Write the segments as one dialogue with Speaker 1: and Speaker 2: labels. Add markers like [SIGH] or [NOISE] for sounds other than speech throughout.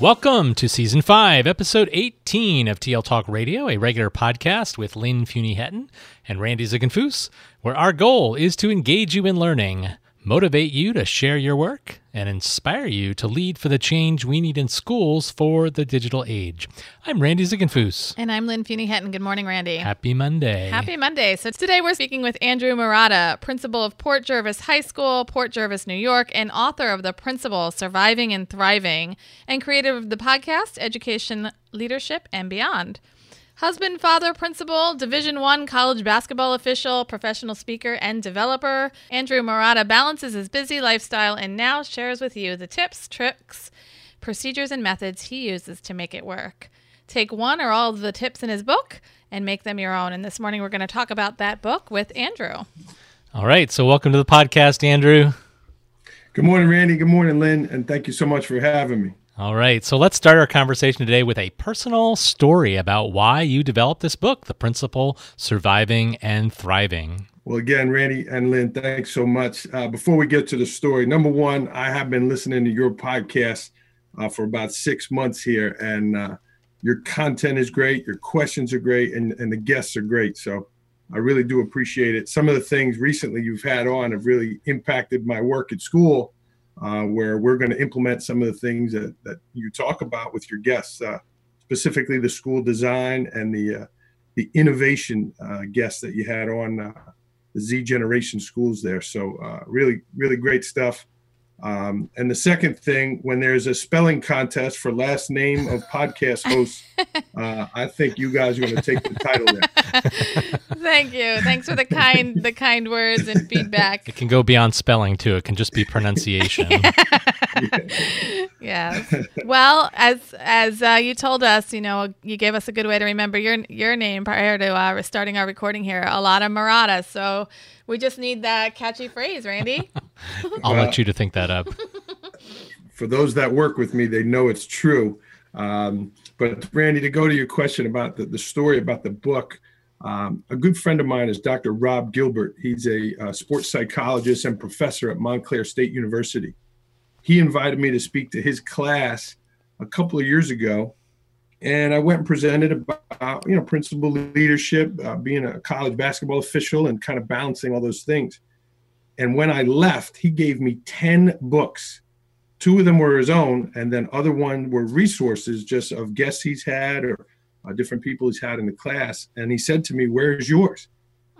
Speaker 1: Welcome to Season 5, Episode 18 of TL Talk Radio, a regular podcast with Lynn Fuini-Hetten and Randy Ziegenfuss, where our goal is to engage you in learning motivate you to share your work, and inspire you to lead for the change we need in schools for the digital age. I'm Randy Ziegenfuss.
Speaker 2: And I'm Lynn Fuini-Hetten. Good morning, Randy.
Speaker 1: Happy Monday.
Speaker 2: Happy Monday. So today we're speaking with Andrew Marotta, principal of Port Jervis High School, Port Jervis, New York, and author of the Principal Surviving and Thriving, and creator of the podcast Education, Leadership, and Beyond. Husband, father, principal, Division One college basketball official, professional speaker, and developer, Andrew Marotta balances his busy lifestyle and now shares with you the tips, tricks, procedures, and methods he uses to make it work. Take one or all of the tips in his book and make them your own. And this morning we're going to talk about that book with Andrew.
Speaker 1: All right. So, welcome to the podcast, Andrew.
Speaker 3: Good morning, Randy. Good morning, Lynn. And thank you so much for having me.
Speaker 1: All right, so let's start our conversation today with a personal story about why you developed this book, The Principal Surviving and Thriving.
Speaker 3: Well, again, Randy and Lynn, thanks so much. Uh, before we get to the story, number one, I have been listening to your podcast uh, for about six months here, and uh, your content is great, your questions are great, and, and the guests are great. So I really do appreciate it. Some of the things recently you've had on have really impacted my work at school uh, where we're going to implement some of the things that, that you talk about with your guests, uh, specifically the school design and the uh, the innovation uh, guests that you had on uh, the Z generation schools there. So uh, really, really great stuff. Um, and the second thing, when there's a spelling contest for last name of podcast hosts, [LAUGHS] uh, I think you guys are going to take the title there. [LAUGHS]
Speaker 2: Thank you. Thanks for the kind, the kind words and feedback.
Speaker 1: It can go beyond spelling too. It can just be pronunciation. [LAUGHS]
Speaker 2: yes. Well, as as uh, you told us, you know, you gave us a good way to remember your your name prior to uh, starting our recording here. A lot of Marotta. So we just need that catchy phrase, Randy. [LAUGHS]
Speaker 1: I'll well, let you to think that up. [LAUGHS]
Speaker 3: For those that work with me, they know it's true. Um, but Randy, to go to your question about the, the story about the book, um, a good friend of mine is Dr. Rob Gilbert. He's a, a sports psychologist and professor at Montclair State University. He invited me to speak to his class a couple of years ago and I went and presented about you know principal leadership, uh, being a college basketball official, and kind of balancing all those things. And when I left, he gave me ten books. Two of them were his own, and then other one were resources just of guests he's had or uh, different people he's had in the class. And he said to me, "Where's yours?"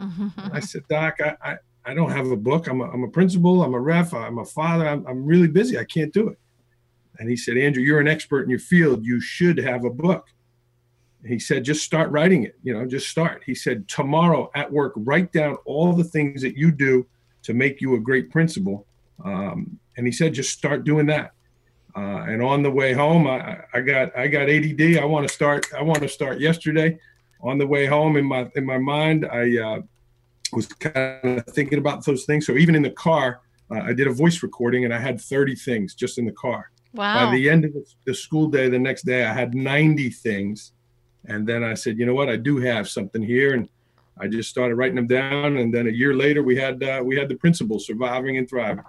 Speaker 3: Mm-hmm. [LAUGHS] I said, "Doc, I, I, I don't have a book. I'm a, I'm a principal. I'm a ref. I'm a father. I'm, I'm really busy. I can't do it." And he said, Andrew, you're an expert in your field. You should have a book. he said, just start writing it. You know, just start. He said, tomorrow at work, write down all the things that you do to make you a great principal. Um, and he said, just start doing that. Uh, and on the way home, I, I got I got ADD. I want to start. I want to start yesterday. On the way home, in my in my mind, I uh, was kind of thinking about those things. So even in the car, uh, I did a voice recording, and I had 30 things just in the car.
Speaker 2: Wow.
Speaker 3: By the end of the school day, the next day, I had 90 things. And then I said, you know what? I do have something here. And I just started writing them down. And then a year later, we had uh, we had the principal surviving and thriving.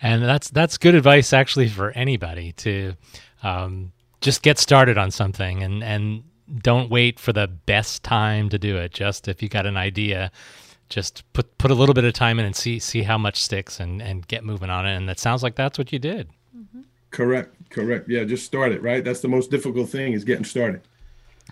Speaker 1: And that's that's good advice actually for anybody to um, just get started on something and and don't wait for the best time to do it. Just if you got an idea, just put put a little bit of time in and see see how much sticks and and get moving on it. And it sounds like that's what you did.
Speaker 3: Correct. Correct. Yeah, just start it, right? That's the most difficult thing is getting started.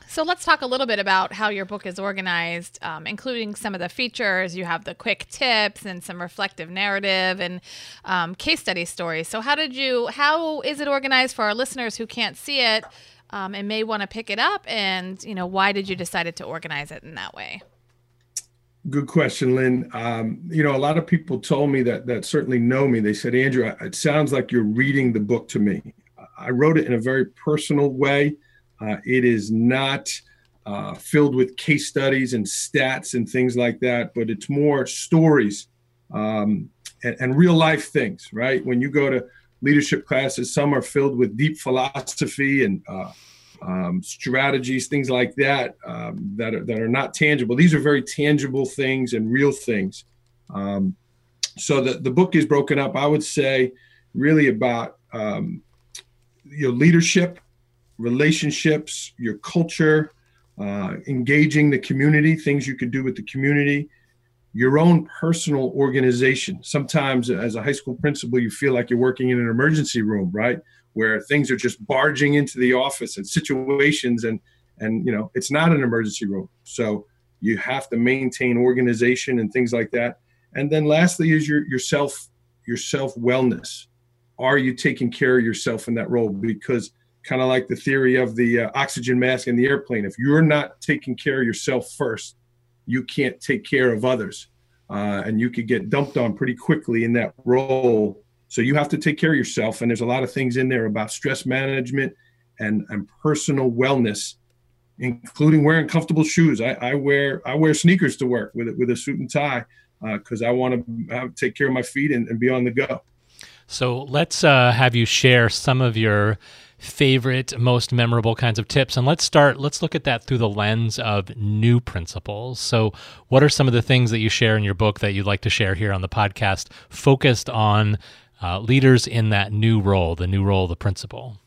Speaker 2: So let's talk a little bit about how your book is organized, um, including some of the features. You have the quick tips and some reflective narrative and um, case study stories. So how did you? How is it organized for our listeners who can't see it um, and may want to pick it up? And you know, why did you decide to organize it in that way?
Speaker 3: Good question, Lynn. Um, you know, a lot of people told me that that certainly know me. They said, Andrew, it sounds like you're reading the book to me. I wrote it in a very personal way. Uh, it is not uh, filled with case studies and stats and things like that, but it's more stories um, and, and, real life things, right? When you go to leadership classes, some are filled with deep philosophy and uh, um, strategies, things like that, um, that, are, that are not tangible. These are very tangible things and real things. Um, so the, the book is broken up, I would say, really about um, your leadership, relationships, your culture, uh, engaging the community, things you could do with the community, your own personal organization. Sometimes, as a high school principal, you feel like you're working in an emergency room, right? Where things are just barging into the office and situations, and and you know it's not an emergency room. So you have to maintain organization and things like that. And then lastly is your your self your self wellness. Are you taking care of yourself in that role? Because kind of like the theory of the uh, oxygen mask in the airplane. If you're not taking care of yourself first, you can't take care of others. Uh, and you could get dumped on pretty quickly in that role. So you have to take care of yourself. And there's a lot of things in there about stress management and, and personal wellness, including wearing comfortable shoes. I, I wear I wear sneakers to work with with a suit and tie because uh, I want to take care of my feet and, and be on the go.
Speaker 1: So let's uh, have you share some of your favorite, most memorable kinds of tips. And let's start, let's look at that through the lens of new principals. So, what are some of the things that you share in your book that you'd like to share here on the podcast focused on uh, leaders in that new role, the new role of the principal?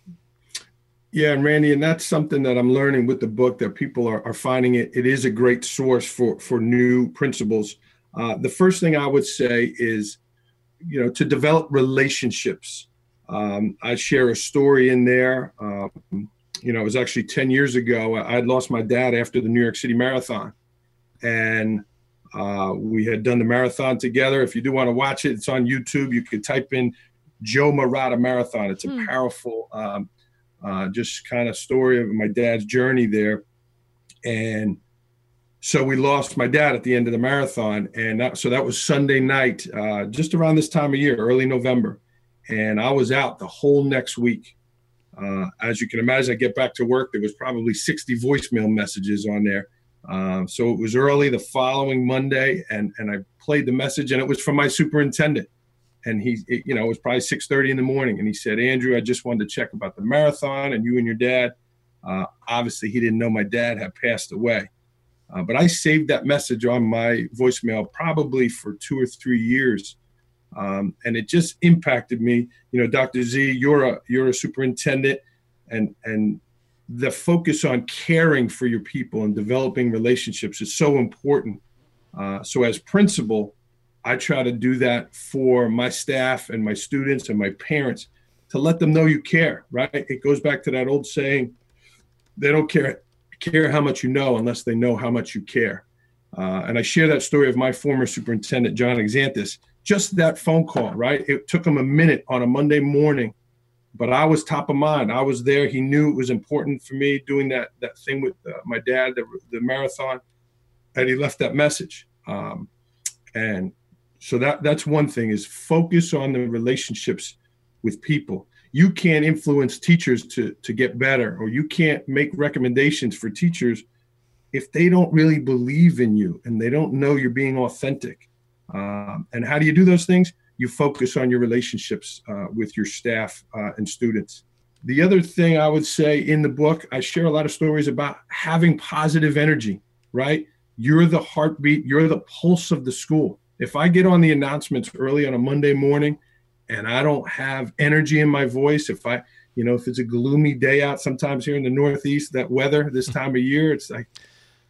Speaker 3: Yeah, and Randy, and that's something that I'm learning with the book that people are, are finding it. It is a great source for for new principals. Uh, the first thing I would say is, you know, to develop relationships um, I share a story in there. Um, you know, it was actually 10 years ago. I had lost my dad after the New York City Marathon. And uh, we had done the marathon together. If you do want to watch it, it's on YouTube. You could type in Joe Marotta Marathon. It's a mm. powerful, um, uh, just kind of story of my dad's journey there. And so we lost my dad at the end of the marathon. And that, so that was Sunday night, uh, just around this time of year, early November and I was out the whole next week. Uh, as you can imagine, I get back to work. There was probably 60 voicemail messages on there. Uh, so it was early the following Monday, and and I played the message, and it was from my superintendent. And he, it, you know, it was probably 6:30 in the morning, and he said, "Andrew, I just wanted to check about the marathon and you and your dad." Uh, obviously, he didn't know my dad had passed away, uh, but I saved that message on my voicemail probably for two or three years um, and it just impacted me. You know, Dr. Z, you're a you're a superintendent, and and the focus on caring for your people and developing relationships is so important. Uh, so as principal, I try to do that for my staff and my students and my parents to let them know you care. Right? It goes back to that old saying: they don't care care how much you know unless they know how much you care. Uh, and I share that story of my former superintendent, John Exantis just that phone call, right? It took him a minute on a Monday morning, but I was top of mind. I was there. He knew it was important for me doing that that thing with uh, my dad, the, the marathon, and he left that message. Um, and so that that's one thing is focus on the relationships with people. You can't influence teachers to to get better, or you can't make recommendations for teachers if they don't really believe in you and they don't know you're being authentic um, and how do you do those things? You focus on your relationships uh, with your staff uh, and students. The other thing I would say in the book, I share a lot of stories about having positive energy, right? You're the heartbeat, you're the pulse of the school. If I get on the announcements early on a Monday morning and I don't have energy in my voice, if I, you know, if it's a gloomy day out, sometimes here in the Northeast, that weather this [LAUGHS] time of year, it's like,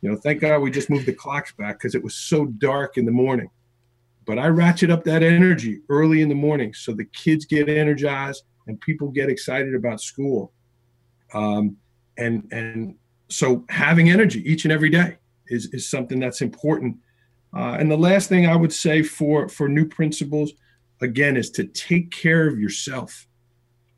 Speaker 3: you know, thank God we just moved the clocks back because it was so dark in the morning. But I ratchet up that energy early in the morning so the kids get energized and people get excited about school. Um, and and so having energy each and every day is is something that's important. Uh, and the last thing I would say for for new principals, again, is to take care of yourself.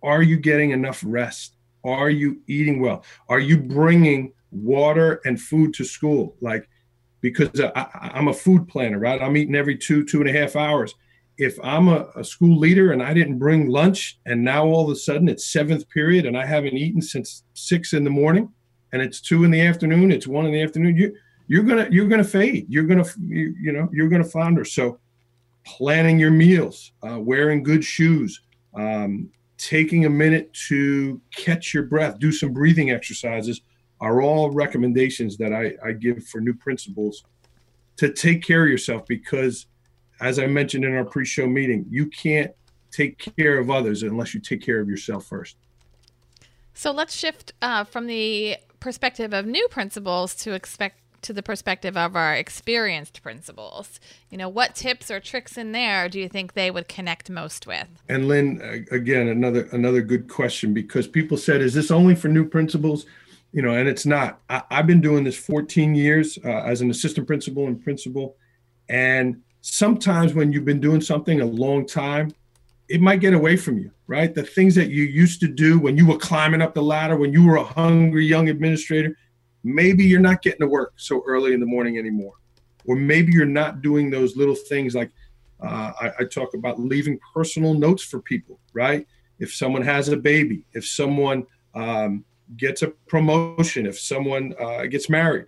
Speaker 3: Are you getting enough rest? Are you eating well? Are you bringing water and food to school? Like, because I, am a food planner, right? I'm eating every two two and a half hours if I'm a, a, school leader and I didn't bring lunch, and now all of a sudden it's seventh period and I haven't eaten since six in the morning, and it's two in the afternoon, it's one in the afternoon, you you're gonna you're gonna fade. You're gonna you, you know you're gonna flounder. So, planning your meals, uh, wearing good shoes, um, taking a minute to catch your breath, do some breathing exercises, are all recommendations that I, I give for new principals to take care of yourself because as I mentioned in our pre-show meeting, you can't take care of others unless you take care of yourself first.
Speaker 2: So let's shift uh, from the perspective of new principals to expect to the perspective of our experienced principals. You know, what tips or tricks in there do you think they would connect most with?
Speaker 3: And Lynn, again, another another good question because people said, "Is this only for new principals?" You know, and it's not. I, have been doing this 14 years uh, as an assistant principal and principal, and sometimes when you've been doing something a long time, it might get away from you, right? The things that you used to do when you were climbing up the ladder, when you were a hungry young administrator, maybe you're not getting to work so early in the morning anymore. Or maybe you're not doing those little things like uh, I, I talk about leaving personal notes for people, right? If someone has a baby, if someone um, gets a promotion, if someone uh, gets married,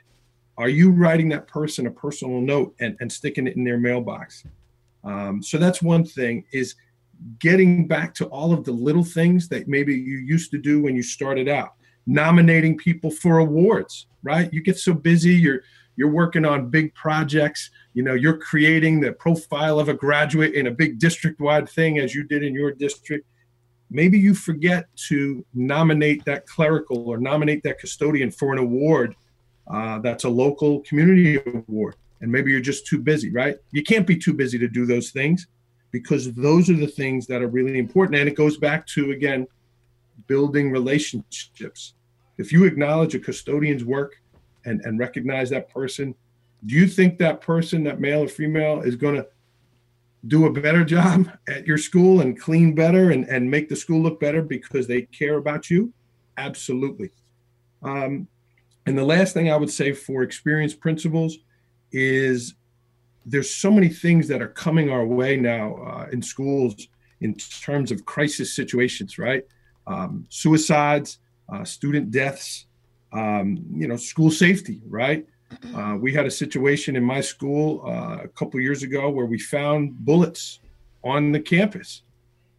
Speaker 3: are you writing that person a personal note and, and sticking it in their mailbox? Um, so that's one thing is getting back to all of the little things that maybe you used to do when you started out. Nominating people for awards right? You get so busy you're you're working on big projects you know you're creating the profile of a graduate in a big district wide thing as you did in your district maybe you forget to nominate that clerical or nominate that custodian for an award uh, that's a local community award. And maybe you're just too busy, right? You can't be too busy to do those things because those are the things that are really important. And it goes back to, again, building relationships. If you acknowledge a custodian's work and, and recognize that person, do you think that person, that male or female, is going to do a better [LAUGHS] job at your school and clean better and, and make the school look better because they care about you? Absolutely. Um, and the last thing I would say for experienced principals is there's so many things that are coming our way now uh, in schools in terms of crisis situations, right? Um, suicides, uh, student deaths, um, you know, school safety, right? Uh, we had a situation in my school uh, a couple years ago where we found bullets on the campus,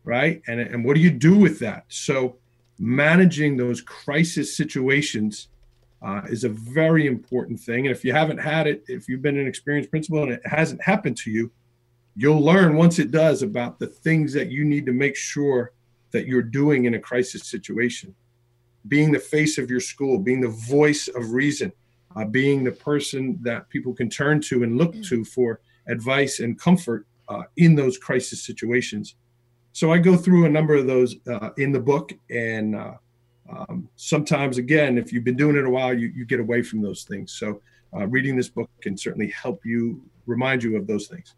Speaker 3: right? And, and what do you do with that? So managing those crisis situations uh, is a very important thing. And if you haven't had it, if you've been an experienced principal and it hasn't happened to you, you'll learn once it does about the things that you need to make sure that you're doing in a crisis situation. Being the face of your school, being the voice of reason, uh, being the person that people can turn to and look to for advice and comfort uh, in those crisis situations. So I go through a number of those uh, in the book, and uh, um, sometimes again if you've been doing it a while you, you get away from those things. So uh, reading this book can certainly help you remind you of those things.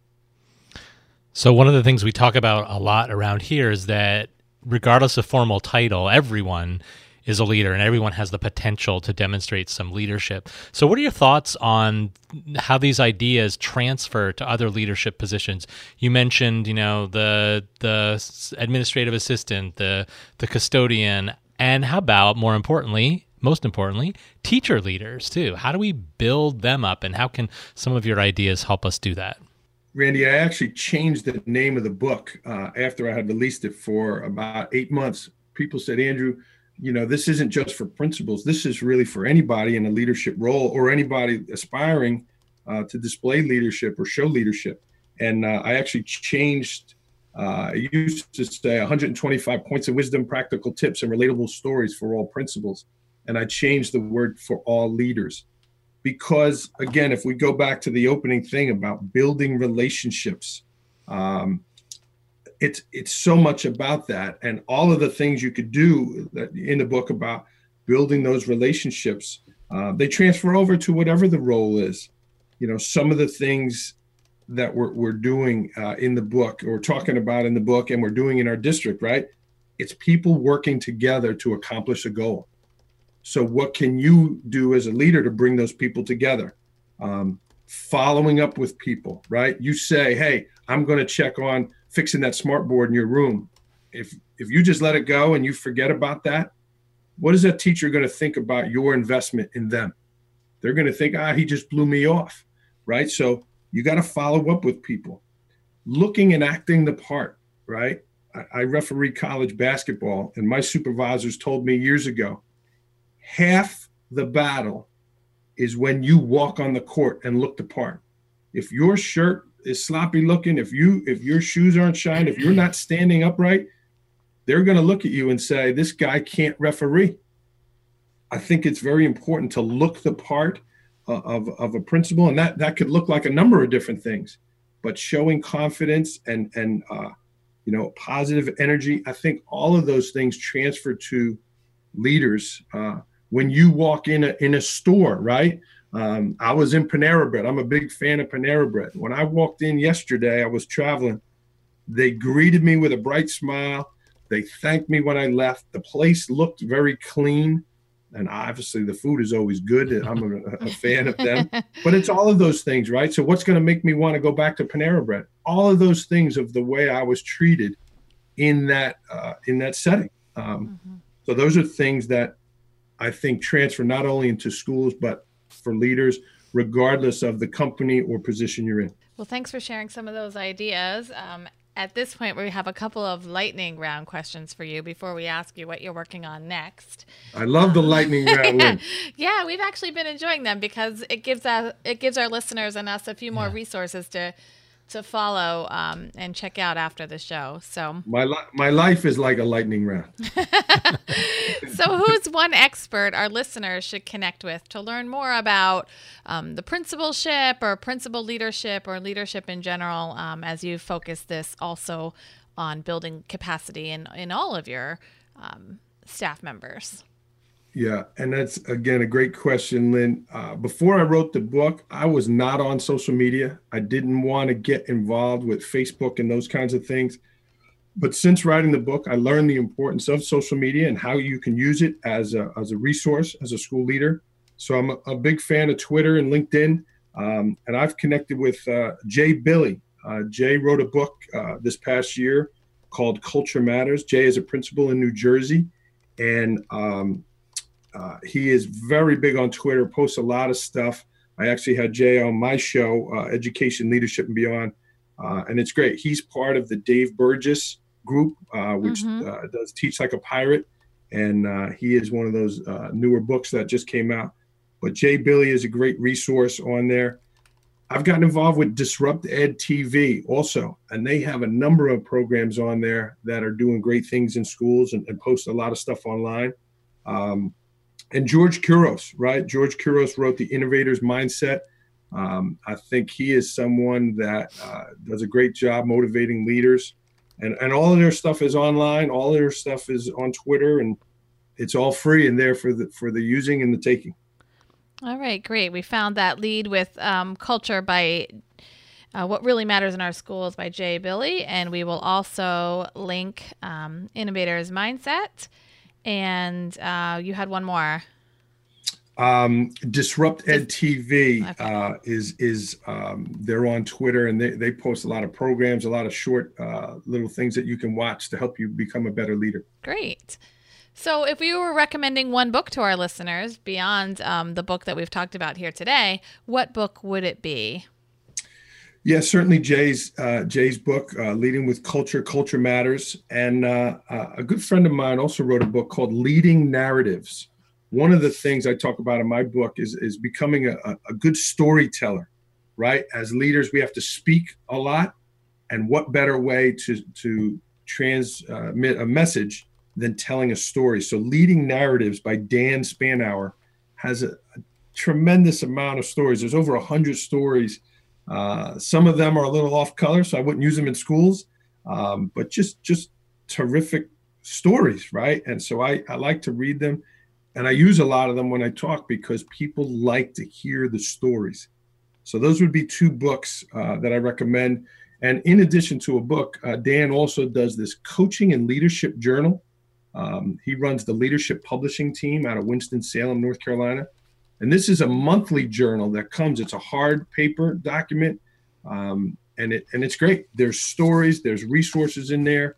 Speaker 1: So one of the things we talk about a lot around here is that regardless of formal title everyone is a leader and everyone has the potential to demonstrate some leadership. So what are your thoughts on how these ideas transfer to other leadership positions? You mentioned, you know, the the administrative assistant, the the custodian, and how about more importantly, most importantly, teacher leaders too? How do we build them up and how can some of your ideas help us do that?
Speaker 3: Randy, I actually changed the name of the book uh, after I had released it for about eight months. People said, Andrew, you know, this isn't just for principals. This is really for anybody in a leadership role or anybody aspiring uh, to display leadership or show leadership. And uh, I actually changed uh, I used to say 125 points of wisdom, practical tips, and relatable stories for all principals. And I changed the word for all leaders. Because, again, if we go back to the opening thing about building relationships, um, it's it's so much about that and all of the things you could do in the book about building those relationships uh, they transfer over to whatever the role is. You know some of the things that we're, we're doing uh, in the book or talking about in the book and we're doing in our district right? It's people working together to accomplish a goal. So what can you do as a leader to bring those people together? Um, following up with people right? You say hey i'm going to check on fixing that smart board in your room. If if you just let it go and you forget about that what is that teacher going to think about your investment in them? They're going to think ah he just blew me off right? So you got to follow up with people. Looking and acting the part right? I, I referee college basketball and my supervisors told me years ago half the battle is when you walk on the court and look the part. If your shirt is sloppy looking, if you if your shoes aren't shined, if you're not standing upright, they're going to look at you and say, "This guy can't referee." I think it's very important to look the part of, of a principal, and that that could look like a number of different things, but showing confidence and and uh, you know positive energy. I think all of those things transfer to leaders uh, when you walk in a in a store, right? Um, I was in Panera Bread. I'm a big fan of Panera Bread. When I walked in yesterday, I was traveling. They greeted me with a bright smile. They thanked me when I left. The place looked very clean. And obviously, the food is always good. I'm a, a fan of them. [LAUGHS] But it's all of those things, right? So, what's going to make me want to go back to Panera Bread? All of those things of the way I was treated in that uh, in that setting. Um, mm-hmm. So, those are things that I think transfer not only into schools but for leaders, regardless of the company or position you're in.
Speaker 2: Well, thanks for sharing some of those ideas. Um, at this point, we have a couple of lightning round questions for you before we ask you what you're working on next.
Speaker 3: I love the lightning round. [LAUGHS]
Speaker 2: yeah, we've actually been enjoying them because it gives us it gives our listeners and us a few more yeah. resources to to follow um, and check out after the show. So
Speaker 3: my li- my life is like a lightning round. [LAUGHS] [LAUGHS]
Speaker 2: so who's one expert our listeners should connect with to learn more about um, the principalship or principal leadership or leadership in general? Um, as you focus this also on building capacity in in all of your um, staff members.
Speaker 3: Yeah, and that's again a great question, Lynn. Uh, before I wrote the book, I was not on social media. I didn't want to get involved with Facebook and those kinds of things. But since writing the book, I learned the importance of social media and how you can use it as a, as a resource as a school leader. So I'm a, a big fan of Twitter and LinkedIn. Um, and I've connected with uh, Jay Billy. Uh, Jay wrote a book uh, this past year called Culture Matters. Jay is a principal in New Jersey. And um, uh, he is very big on Twitter, posts a lot of stuff. I actually had Jay on my show, uh, Education, Leadership, and Beyond, uh, and it's great. He's part of the Dave Burgess group, uh, which mm-hmm. Uh, does Teach Like a Pirate, and uh, he is one of those newer books that just came out. But Jay Billy is a great resource on there. I've gotten involved with Disrupt Ed TV also, and they have a number of programs on there that are doing great things in schools and, and post a lot of stuff online. Um, and George Couros, right? George Couros wrote The Innovator's Mindset. Um, I think he is someone that uh, does a great job motivating leaders. And, and all of their stuff is online. All their stuff is on Twitter, and it's all free and there for the for the using and the taking.
Speaker 2: All right, great. We found that lead with um, culture by uh, What Really Matters in Our Schools by Jay Billy. And we will also link um, Innovator's Mindset and uh, you had one more.
Speaker 3: Um, Disrupt Ed TV okay. uh, is is um, they're on Twitter and they, they post a lot of programs, a lot of short uh, little things that you can watch to help you become a better leader.
Speaker 2: Great. So, if we were recommending one book to our listeners beyond um, the book that we've talked about here today, what book would it be?
Speaker 3: Yeah, certainly Jay's uh, Jay's book, uh, Leading with Culture, Culture Matters, and uh, uh, a good friend of mine also wrote a book called Leading Narratives. One of the things I talk about in my book is is becoming a, a good storyteller. Right, as leaders, we have to speak a lot, and what better way to to transmit a message than telling a story? So, Leading Narratives by Dan Spanauer has a, a tremendous amount of stories. There's over a hundred stories uh, some of them are a little off color, so I wouldn't use them in schools. um, but just just terrific stories, right? And so I, I like to read them and I use a lot of them when I talk because people like to hear the stories. So those would be two books uh, that I recommend. And in addition to a book, uh, Dan also does this coaching and leadership journal. Um, he runs the leadership publishing team out of Winston-Salem, North Carolina. And this is a monthly journal that comes, it's a hard paper document. Um, and it and it's great. There's stories, there's resources in there.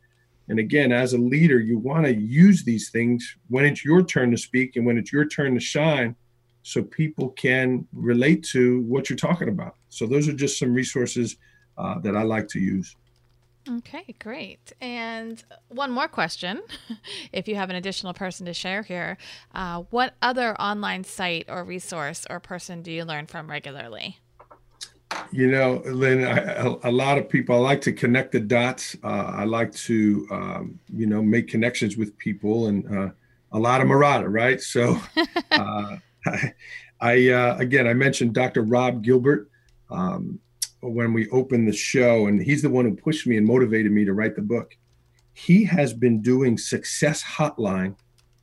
Speaker 3: And again, as a leader, you want to use these things when it's your turn to speak and when it's your turn to shine so people can relate to what you're talking about. So those are just some resources uh, that I like to use.
Speaker 2: Okay, great. And one more question, [LAUGHS] if you have an additional person to share here, uh, what other online site or resource or person do you learn from regularly?
Speaker 3: You know, Lynn, I, a lot of people, I like to connect the dots. Uh, I like to, um, you know, make connections with people and uh, a lot of Marotta, right? So [LAUGHS] uh, I, [LAUGHS] I uh, again, I mentioned Dr. Rob Gilbert um, when we opened the show, and he's the one who pushed me and motivated me to write the book. He has been doing Success Hotline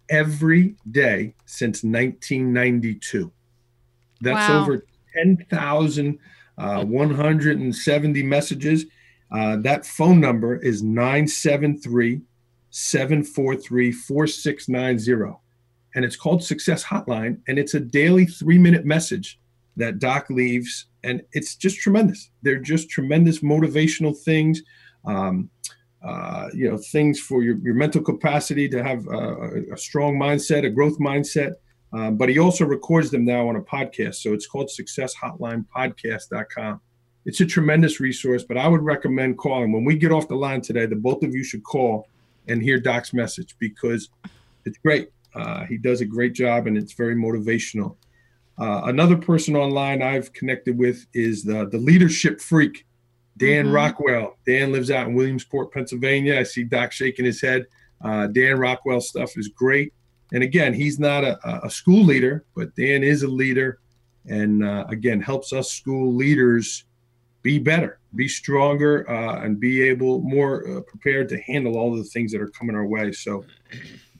Speaker 3: every day since 1992. That's wow. over 10,000 uh, 170 messages. Uh, that phone number is 973 743 4690. And it's called Success Hotline. And it's a daily three minute message that Doc leaves. And it's just tremendous. They're just tremendous motivational things. Um, uh, you know, things for your, your mental capacity to have a, a strong mindset, a growth mindset. Um, but he also records them now on a podcast. So it's called successhotlinepodcast.com. It's a tremendous resource, but I would recommend calling. When we get off the line today, the both of you should call and hear Doc's message because it's great. Uh, he does a great job and it's very motivational. Uh, another person online I've connected with is the, the leadership freak, Dan mm-hmm. Rockwell. Dan lives out in Williamsport, Pennsylvania. I see Doc shaking his head. Uh, Dan Rockwell stuff is great. And again, he's not a, a school leader, but Dan is a leader, and uh, again helps us school leaders be better, be stronger, uh, and be able more uh, prepared to handle all the things that are coming our way. So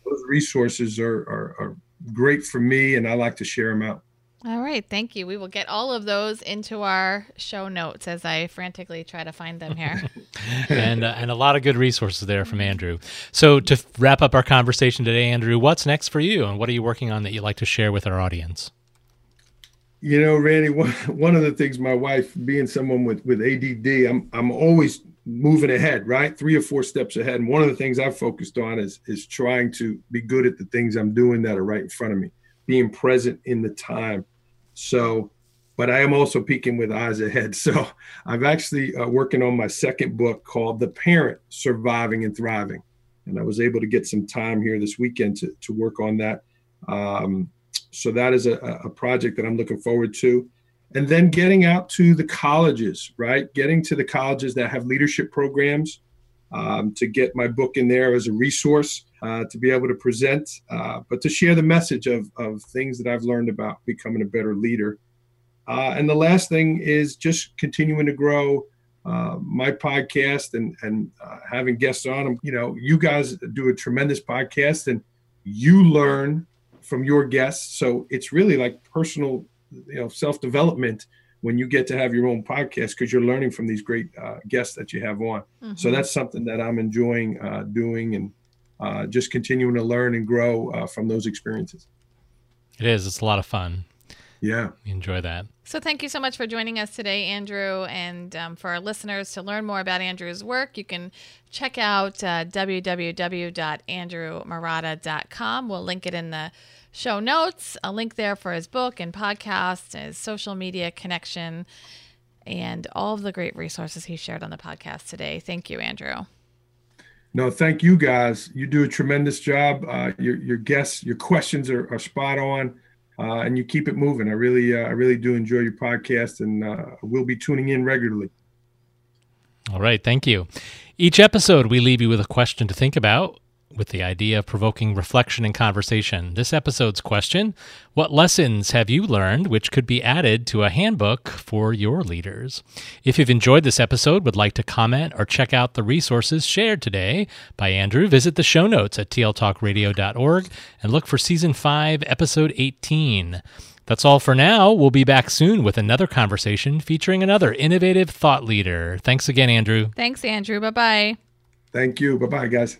Speaker 3: those resources are, are, are great for me, and I like to share them out.
Speaker 2: All right, thank you. We will get all of those into our show notes as I frantically try to find them here. [LAUGHS]
Speaker 1: and uh, and a lot of good resources there from Andrew. So to wrap up our conversation today, Andrew, what's next for you, and what are you working on that you'd like to share with our audience?
Speaker 3: You know, Randy, [LAUGHS] one, one of the things my wife, being someone with with ADD, I'm I'm always moving ahead, right? Three or four steps ahead. And one of the things I've focused on is is trying to be good at the things I'm doing that are right in front of me, being present in the time so, but I am also peeking with eyes ahead. [LAUGHS] So I'm actually uh, working on my second book called The Parent Surviving and Thriving. And I was able to get some time here this weekend to, to work on that. Um, so that is a, a project that I'm looking forward to. And then getting out to the colleges, right? Getting to the colleges that have leadership programs um, to get my book in there as a resource uh, to be able to present, uh, but to share the message of, of things that I've learned about becoming a better leader. Uh, and the last thing is just continuing to grow uh, my podcast and, and uh, having guests on them. You know, you guys do a tremendous podcast and you learn from your guests. So it's really like personal, you know, self development when you get to have your own podcast because you're learning from these great uh, guests that you have on. Mm-hmm. So that's something that I'm enjoying uh, doing and uh, just continuing to learn and grow uh, from those experiences.
Speaker 1: It is. It's a lot of fun.
Speaker 3: Yeah.
Speaker 1: enjoy that.
Speaker 2: So, thank you so much for joining us today, Andrew. And um, for our listeners, to learn more about Andrew's work, you can check out uh, www.andrewmarotta.com. We'll link it in the show notes, a link there for his book and podcast, his social media connection, and all of the great resources he shared on the podcast today. Thank you, Andrew.
Speaker 3: No, thank you guys. You do a tremendous job. Uh, your your guests, your questions are, are spot on, uh, and you keep it moving. I really, uh, I really do enjoy your podcast, and uh, we'll be tuning in regularly.
Speaker 1: All right, thank you. Each episode, we leave you with a question to think about. With the idea of provoking reflection and conversation. This episode's question What lessons have you learned which could be added to a handbook for your leaders? If you've enjoyed this episode, would like to comment, or check out the resources shared today by Andrew, visit the show notes at tltalkradio.org and look for season 5, episode 18. That's all for now. We'll be back soon with another conversation featuring another innovative thought leader. Thanks again, Andrew.
Speaker 2: Thanks, Andrew. Bye bye.
Speaker 3: Thank you. Bye bye, guys.